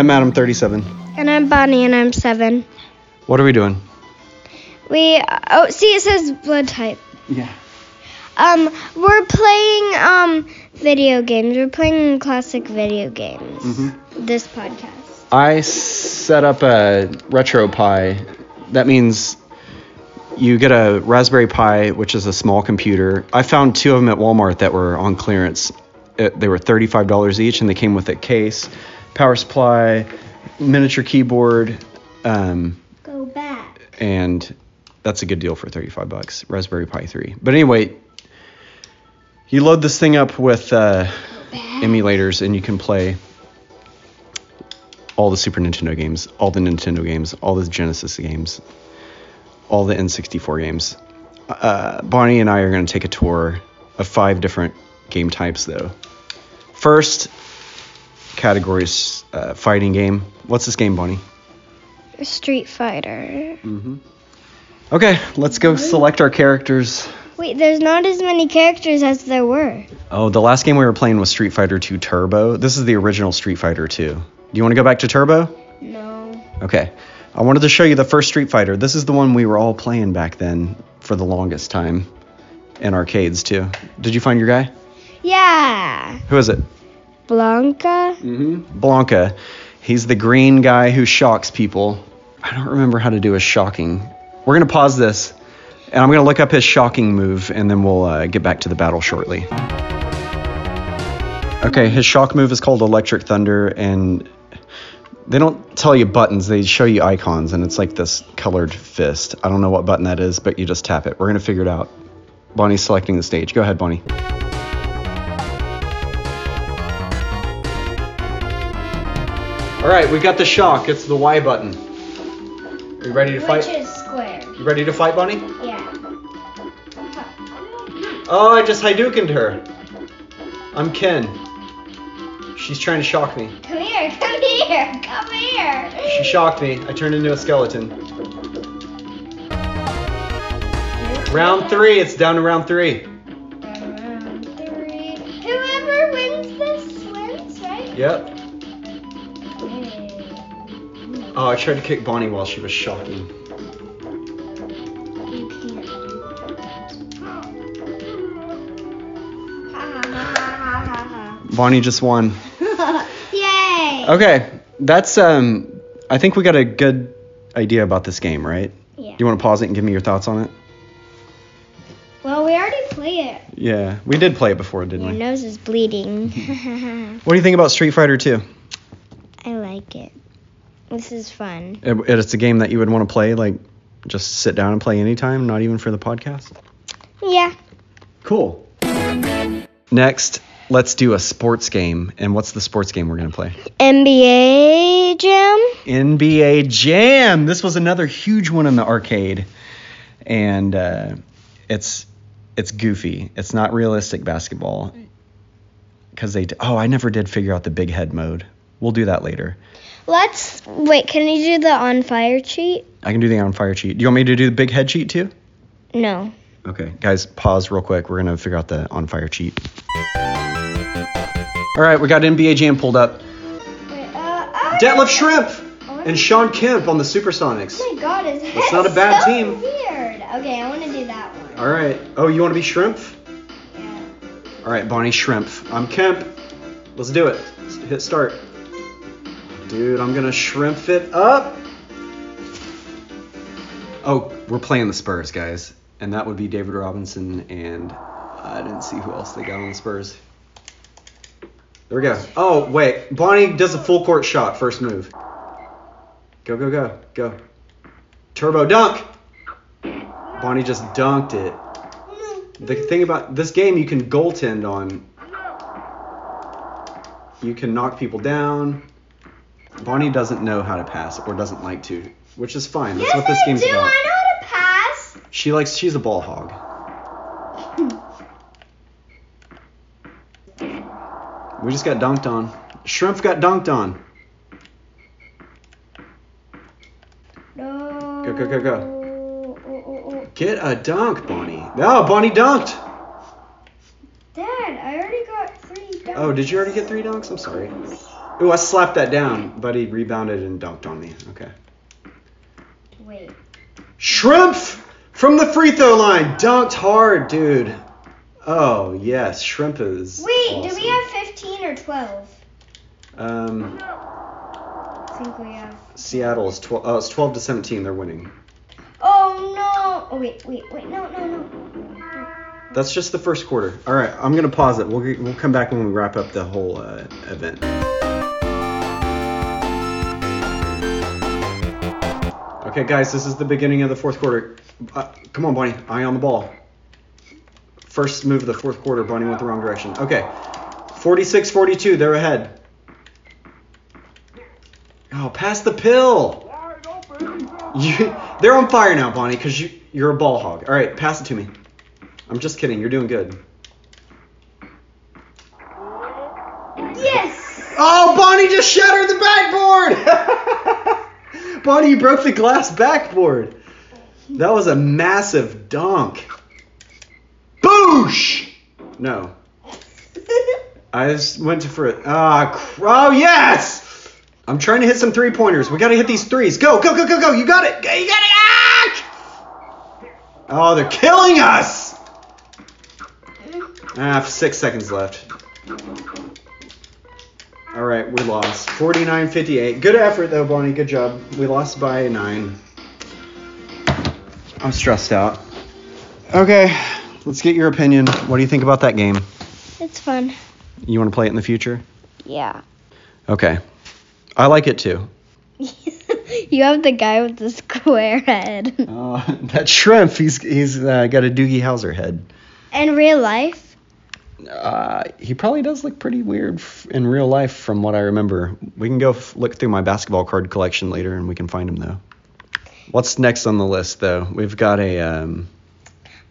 I'm Adam, 37. And I'm Bonnie, and I'm seven. What are we doing? We oh see it says blood type. Yeah. Um, we're playing um video games. We're playing classic video games. Mm-hmm. This podcast. I set up a Retro RetroPie. That means you get a Raspberry Pi, which is a small computer. I found two of them at Walmart that were on clearance. It, they were $35 each, and they came with a case, power supply, miniature keyboard, um, Go back. and that's a good deal for 35 bucks. Raspberry Pi 3. But anyway, you load this thing up with uh, emulators, and you can play all the Super Nintendo games, all the Nintendo games, all the Genesis games, all the N64 games. Uh, Bonnie and I are going to take a tour of five different game types, though. First category is uh, fighting game. What's this game, Bonnie? Street Fighter. Mm-hmm. Okay, let's go select our characters. Wait, there's not as many characters as there were. Oh, the last game we were playing was Street Fighter 2 Turbo. This is the original Street Fighter 2. Do you want to go back to Turbo? No. Okay. I wanted to show you the first Street Fighter. This is the one we were all playing back then for the longest time in arcades too. Did you find your guy? Yeah. Who is it? Blanca. Mm-hmm. Blanca. He's the green guy who shocks people. I don't remember how to do a shocking. We're gonna pause this, and I'm gonna look up his shocking move, and then we'll uh, get back to the battle shortly. Okay, his shock move is called Electric Thunder, and they don't tell you buttons, they show you icons, and it's like this colored fist. I don't know what button that is, but you just tap it. We're gonna figure it out. Bonnie's selecting the stage. Go ahead, Bonnie. All right, we got the shock. It's the Y button. Are you ready to fight? Which is square. You ready to fight, Bonnie? Yeah. Oh, I just Hadoukened her. I'm Ken. She's trying to shock me. Come here, come here, come here. She shocked me. I turned into a skeleton. Round three. It's down to round three. Round three. Whoever wins this wins, right? Yep. Oh, I tried to kick Bonnie while she was shocking. You can't. Bonnie just won. Yay! Okay, that's um. I think we got a good idea about this game, right? Yeah. Do you want to pause it and give me your thoughts on it? Well, we already played it. Yeah, we did play it before, didn't we? Your we? nose is bleeding. What do you think about Street Fighter 2? I like it. This is fun. It, it's a game that you would want to play, like just sit down and play anytime, not even for the podcast. Yeah. Cool. Next, let's do a sports game. And what's the sports game we're gonna play? NBA Jam. NBA Jam. This was another huge one in the arcade, and uh, it's it's goofy. It's not realistic basketball because they. d- Oh, I never did figure out the big head mode. We'll do that later. Let's wait. Can you do the on fire cheat? I can do the on fire cheat. Do you want me to do the big head cheat too? No. Okay, guys, pause real quick. We're gonna figure out the on fire cheat. All right, we got NBA Jam pulled up. Wait, uh, Detlef Shrimp and Sean Kemp on the Supersonics. Oh my god, his That's not a bad so team. Weird. Okay, I want to do that one. All right. Oh, you want to be Shrimp? Yeah. All right, Bonnie Shrimp. I'm Kemp. Let's do it. Let's hit start. Dude, I'm gonna shrimp it up. Oh, we're playing the Spurs, guys, and that would be David Robinson and I didn't see who else they got on the Spurs. There we go. Oh wait, Bonnie does a full court shot. First move. Go go go go. Turbo dunk. Bonnie just dunked it. The thing about this game, you can goaltend on. You can knock people down. Bonnie doesn't know how to pass or doesn't like to, which is fine. That's yes, what this I game's do. about. I know how to pass. She likes. She's a ball hog. We just got dunked on. Shrimp got dunked on. No. Go, go, go, go. Oh, oh, oh. oh. Get a dunk, Bonnie. No, Bonnie dunked. Dad, I already got three dunks. Oh, did you already get three dunks? I'm sorry. Ooh, I slapped that down, but he rebounded and dunked on me. Okay. Wait. Shrimp from the free throw line, dunked hard, dude. Oh yes, shrimp is. Wait, do we have 15 or 12? Um, I think we have. Seattle is twelve. Oh, it's twelve to seventeen. They're winning. Oh no! Oh wait, wait, wait! No, no, no. That's just the first quarter. All right, I'm gonna pause it. We'll we'll come back when we wrap up the whole uh, event. Okay, guys, this is the beginning of the fourth quarter. Uh, come on, Bonnie, eye on the ball. First move of the fourth quarter, Bonnie went the wrong direction. Okay, 46-42, they're ahead. Oh, pass the pill. You, they're on fire now, Bonnie, because you, you're a ball hog. All right, pass it to me. I'm just kidding. You're doing good. Yes! Oh, Bonnie just shattered the backboard! Bonnie, you broke the glass backboard. That was a massive dunk. Boosh! No. I just went to for it. Ah, cr- oh, yes! I'm trying to hit some three pointers. We got to hit these threes. Go, go, go, go, go. You got it. You got it. Ah! Oh, they're killing us. Ah, six seconds left. All right, we lost. 49-58. Good effort though, Bonnie. Good job. We lost by nine. I'm stressed out. Okay, let's get your opinion. What do you think about that game? It's fun. You want to play it in the future? Yeah. Okay. I like it too. you have the guy with the square head. Uh, that shrimp, he's he's uh, got a Doogie Howser head. In real life? Uh, he probably does look pretty weird f- in real life, from what I remember. We can go f- look through my basketball card collection later, and we can find him though. What's next on the list though? We've got a um.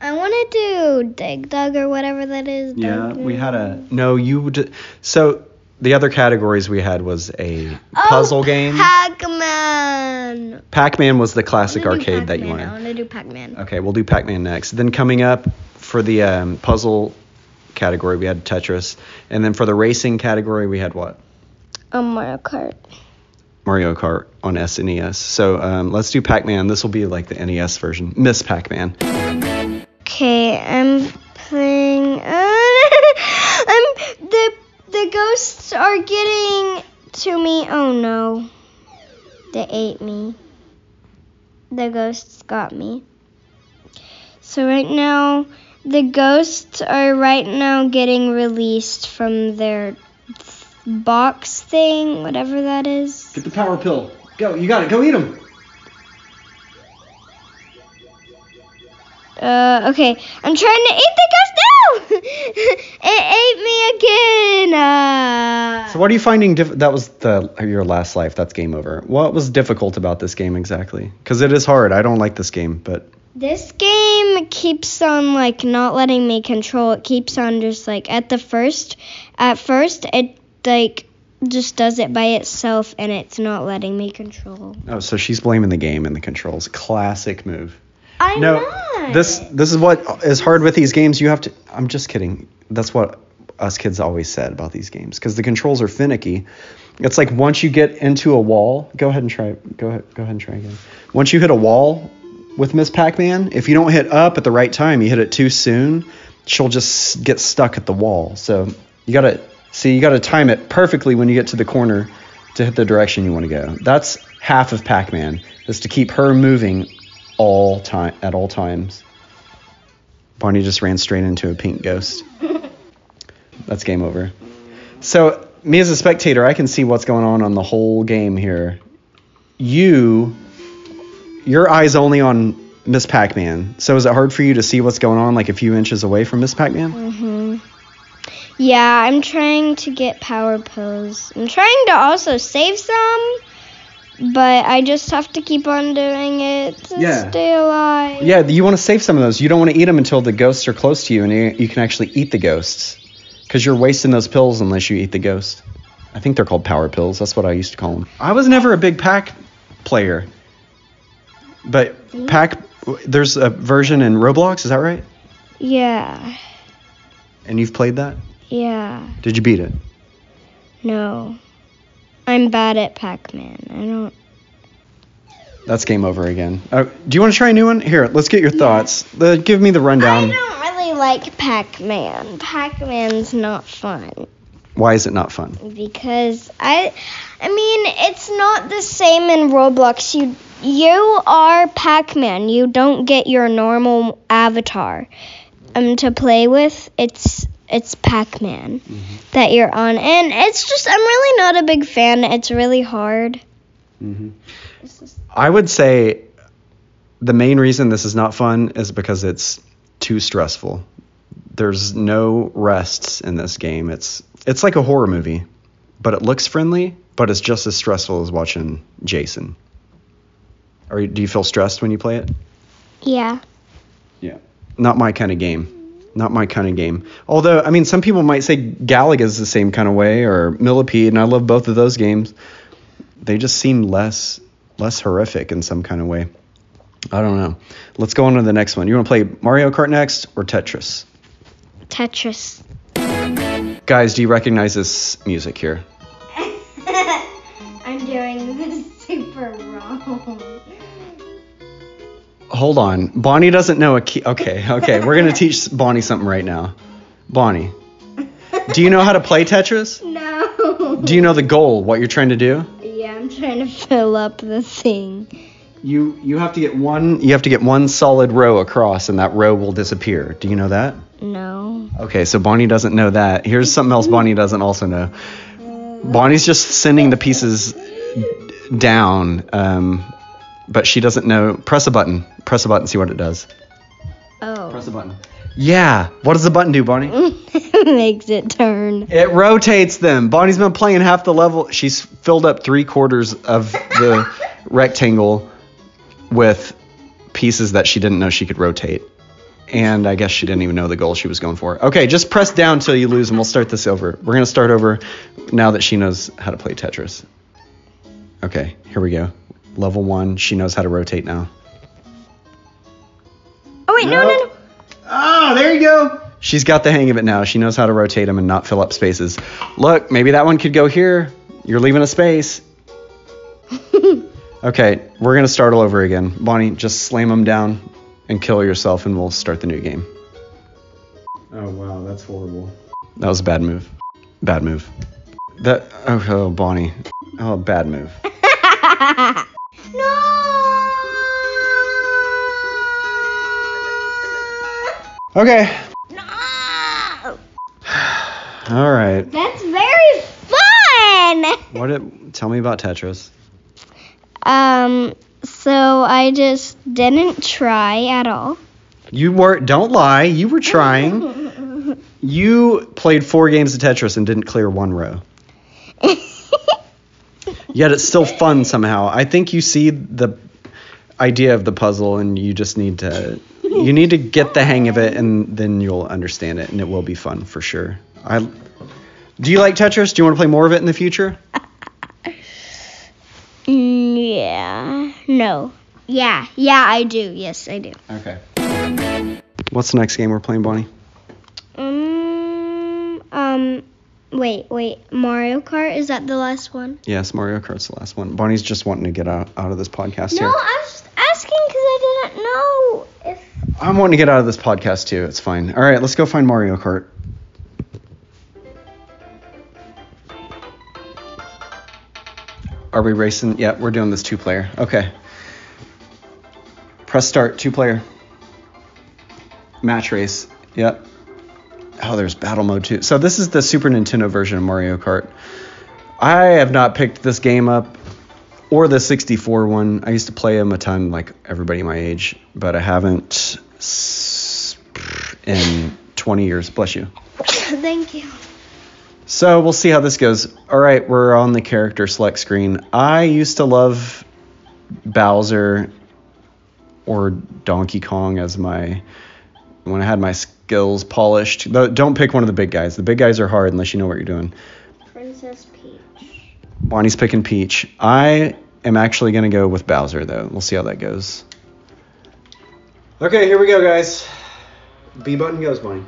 I want to do Dig Dug or whatever that is. Yeah, we had a no. You would so the other categories we had was a Oh, puzzle game. Pac-Man. Pac-Man was the classic I wanna do arcade that you Pac-Man. I want to do Pac-Man. Okay, we'll do Pac-Man next. Then coming up for the um, puzzle category, we had Tetris, and then for the racing category, we had what? Um, Mario Kart. Mario Kart on SNES. So um, let's do Pac-Man. This will be like the NES version. Miss Pac-Man. Okay, I'm playing. I'm the the ghosts are getting to me. Oh no, they ate me. The ghosts got me. So right now, the ghosts are right now getting released from their box thing, whatever that is. Get the power pill. Go. You got it. Go eat them. Uh, okay. I'm trying to eat the ghost. No! it ate me again. Uh, So what are you finding? Diff- that was the your last life. That's game over. What was difficult about this game exactly? Because it is hard. I don't like this game, but this game keeps on like not letting me control. It keeps on just like at the first, at first it like just does it by itself and it's not letting me control. oh, so she's blaming the game and the controls. Classic move. I'm no, not. this this is what is hard with these games. You have to. I'm just kidding. That's what us kids always said about these games because the controls are finicky. It's like once you get into a wall. Go ahead and try. Go ahead. Go ahead and try again. Once you hit a wall with Miss Pac-Man, if you don't hit up at the right time, you hit it too soon, she'll just get stuck at the wall. So you gotta see. You gotta time it perfectly when you get to the corner to hit the direction you want to go. That's half of Pac-Man is to keep her moving all time at all times. Barney just ran straight into a pink ghost. That's game over. So me as a spectator, I can see what's going on on the whole game here. You, your eyes only on Miss Pac-Man. So is it hard for you to see what's going on, like a few inches away from Miss Pac-Man? hmm Yeah, I'm trying to get power pills. I'm trying to also save some, but I just have to keep on doing it to Yeah. stay alive. Yeah, you want to save some of those. You don't want to eat them until the ghosts are close to you and you, you can actually eat the ghosts. Because you're wasting those pills unless you eat the ghost. I think they're called power pills. That's what I used to call them. I was never a big pack player. But pack, there's a version in Roblox, is that right? Yeah, And you've played that? yeah, Did you beat it? no. I'm bad at Pac-Man. I don't. That's game over again. Uh, do you want to try a new one? Here, let's get your thoughts. Uh, give me the rundown. I don't really like Pac-Man. Pac-Man's not fun Why is it not fun? because I, I mean, it's not the same in Roblox. You you are Pac-Man. You don't get your normal avatar um to play with. It's it's Pac-Man that you're on, and it's just I'm really not a big fan. It's really hard. hmm I would say the main reason this is not fun is because it's too stressful. There's no rests in this game. It's it's like a horror movie, but it looks friendly, but it's just as stressful as watching Jason. Or do you feel stressed when you play it? Yeah. Yeah. Not my kind of game. Not my kind of game. Although, I mean, some people might say Galaga's the same kind of way, or Millipede, and I love both of those games. They just seem less less horrific in some kind of way. I don't know. Let's go on to the next one. You want to play Mario Kart next or Tetris? Tetris. Guys, do you recognize this music here? I'm doing this super wrong. Hold on. Bonnie doesn't know a key. Okay, okay. We're going to teach Bonnie something right now. Bonnie, do you know how to play Tetris? No. Do you know the goal, what you're trying to do? Yeah, I'm trying to fill up the thing. You you have to get one you have to get one solid row across and that row will disappear. Do you know that? No. Okay, so Bonnie doesn't know that. Here's something else Bonnie doesn't also know. Bonnie's just sending the pieces down, um, but she doesn't know. Press a button. Press a button. See what it does. Oh. Press a button. Yeah. What does the button do, Bonnie? Makes it turn. It rotates them. Bonnie's been playing half the level. She's filled up three quarters of the rectangle with pieces that she didn't know she could rotate. And I guess she didn't even know the goal she was going for. Okay, just press down till you lose, and we'll start this over. We're going to start over now that she knows how to play Tetris. Okay, here we go. Level one. She knows how to rotate now. Oh wait, no, no, no. Oh, there you go. She's got the hang of it now. She knows how to rotate them and not fill up spaces. Look, maybe that one could go here. You're leaving a space. Okay, we're gonna start all over again. Bonnie, just slam them down and kill yourself, and we'll start the new game. Oh wow, that's horrible. That was a bad move. Bad move. That oh, oh Bonnie. Oh, bad move. no. Okay. No. All right. That's very fun. What? It, tell me about Tetris. Um. So I just didn't try at all. You were. Don't lie. You were trying. You played four games of Tetris and didn't clear one row. Yet it's still fun somehow. I think you see the idea of the puzzle and you just need to you need to get the hang of it and then you'll understand it and it will be fun for sure. I Do you like Tetris? Do you want to play more of it in the future? Mm, yeah. No. Yeah. Yeah, I do. Yes, I do. Okay. What's the next game we're playing, Bonnie? Um. Um. Wait. Wait. Mario Kart. Is that the last one? Yes, Mario Kart's the last one. Bonnie's just wanting to get out, out of this podcast No, here. I was just asking because I didn't know if. I'm wanting to get out of this podcast too. It's fine. All right, let's go find Mario Kart. Are we racing? Yeah, we're doing this two player. Okay. Press start, two player. Match race. Yep. Oh, there's battle mode too. So this is the Super Nintendo version of Mario Kart. I have not picked this game up or the 64 one. I used to play them a ton, like everybody my age, but I haven't in 20 years. Bless you. Thank you. So we'll see how this goes. All right, we're on the character select screen. I used to love Bowser or Donkey Kong as my when I had my skills polished. Though, Don't pick one of the big guys. The big guys are hard unless you know what you're doing. Princess Peach. Bonnie's picking Peach. I am actually going to go with Bowser, though. We'll see how that goes. Okay, here we go, guys. B button goes, Bonnie.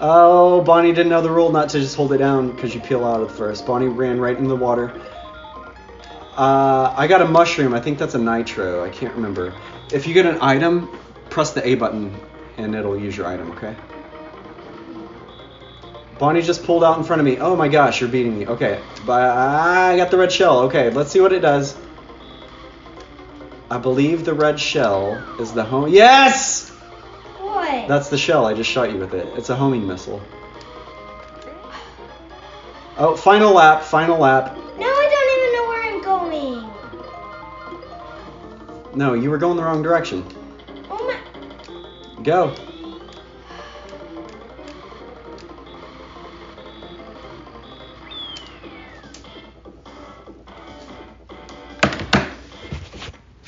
Oh, Bonnie didn't know the rule not to just hold it down because you peel out at first. Bonnie ran right into the water. Uh, I got a mushroom. I think that's a nitro. I can't remember. If you get an item, press the A button and it'll use your item, okay? Bonnie just pulled out in front of me. Oh my gosh, you're beating me. Okay, but I got the red shell. Okay, let's see what it does. I believe the red shell is the home. Yes! What? That's the shell. I just shot you with it. It's a homing missile. Oh, final lap, final lap. no, I don't even know where I'm going. No, you were going the wrong direction. My. Go.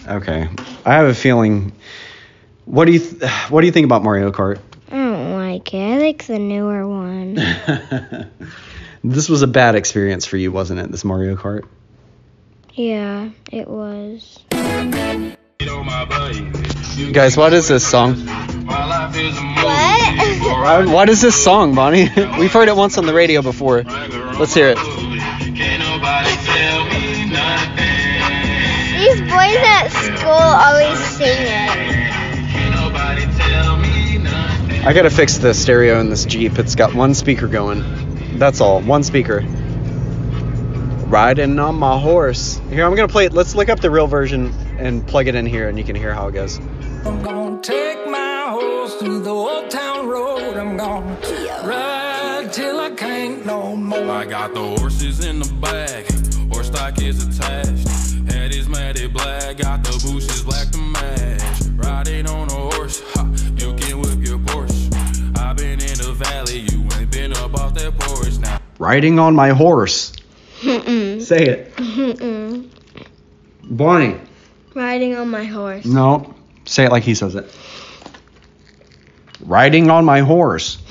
Okay. I have a feeling. What do you th- What do you think about Mario Kart? I don't like it. I like the newer one. this was a bad experience for you, wasn't it? This Mario Kart. yeah, it was. Guys, what is this song? What? What is this song, Bonnie? We've heard it once on the radio before. Let's hear it. These boys at school always sing it. I gotta fix the stereo in this Jeep. It's got one speaker going. That's all. One speaker. Riding on my horse. Here, I'm gonna play it. Let's look up the real version and plug it in here, and you can hear how it goes. I'm gonna take my horse through the old town road. I'm gonna ride till I can't no more. I got the horses in the bag, horse stock is attached. Head is matted black, got the bushes black to match. Riding on a horse, ha, you can whip your Porsche. I've been in the valley, you ain't been up off that porch now. Riding on my horse. Say it. Bonnie. Riding on my horse. No. Say it like he says it. Riding on my horse.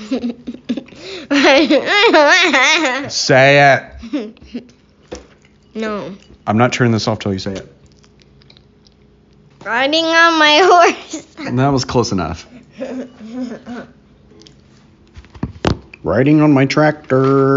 Say it. no. I'm not turning this off till you say it. Riding on my horse. That was close enough. Riding on my tractor.